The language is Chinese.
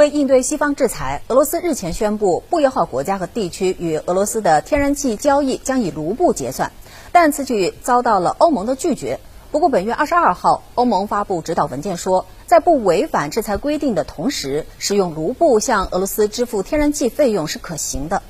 为应对西方制裁俄罗斯日前宣布不友好国家和地区与俄罗斯的天然气交易将以卢布结算但此举遭到了欧盟的拒绝。不过本月二十二号欧盟发布指导文件说在不违反制裁规定的同时使用卢布向俄罗斯支付天然气费用是可行的。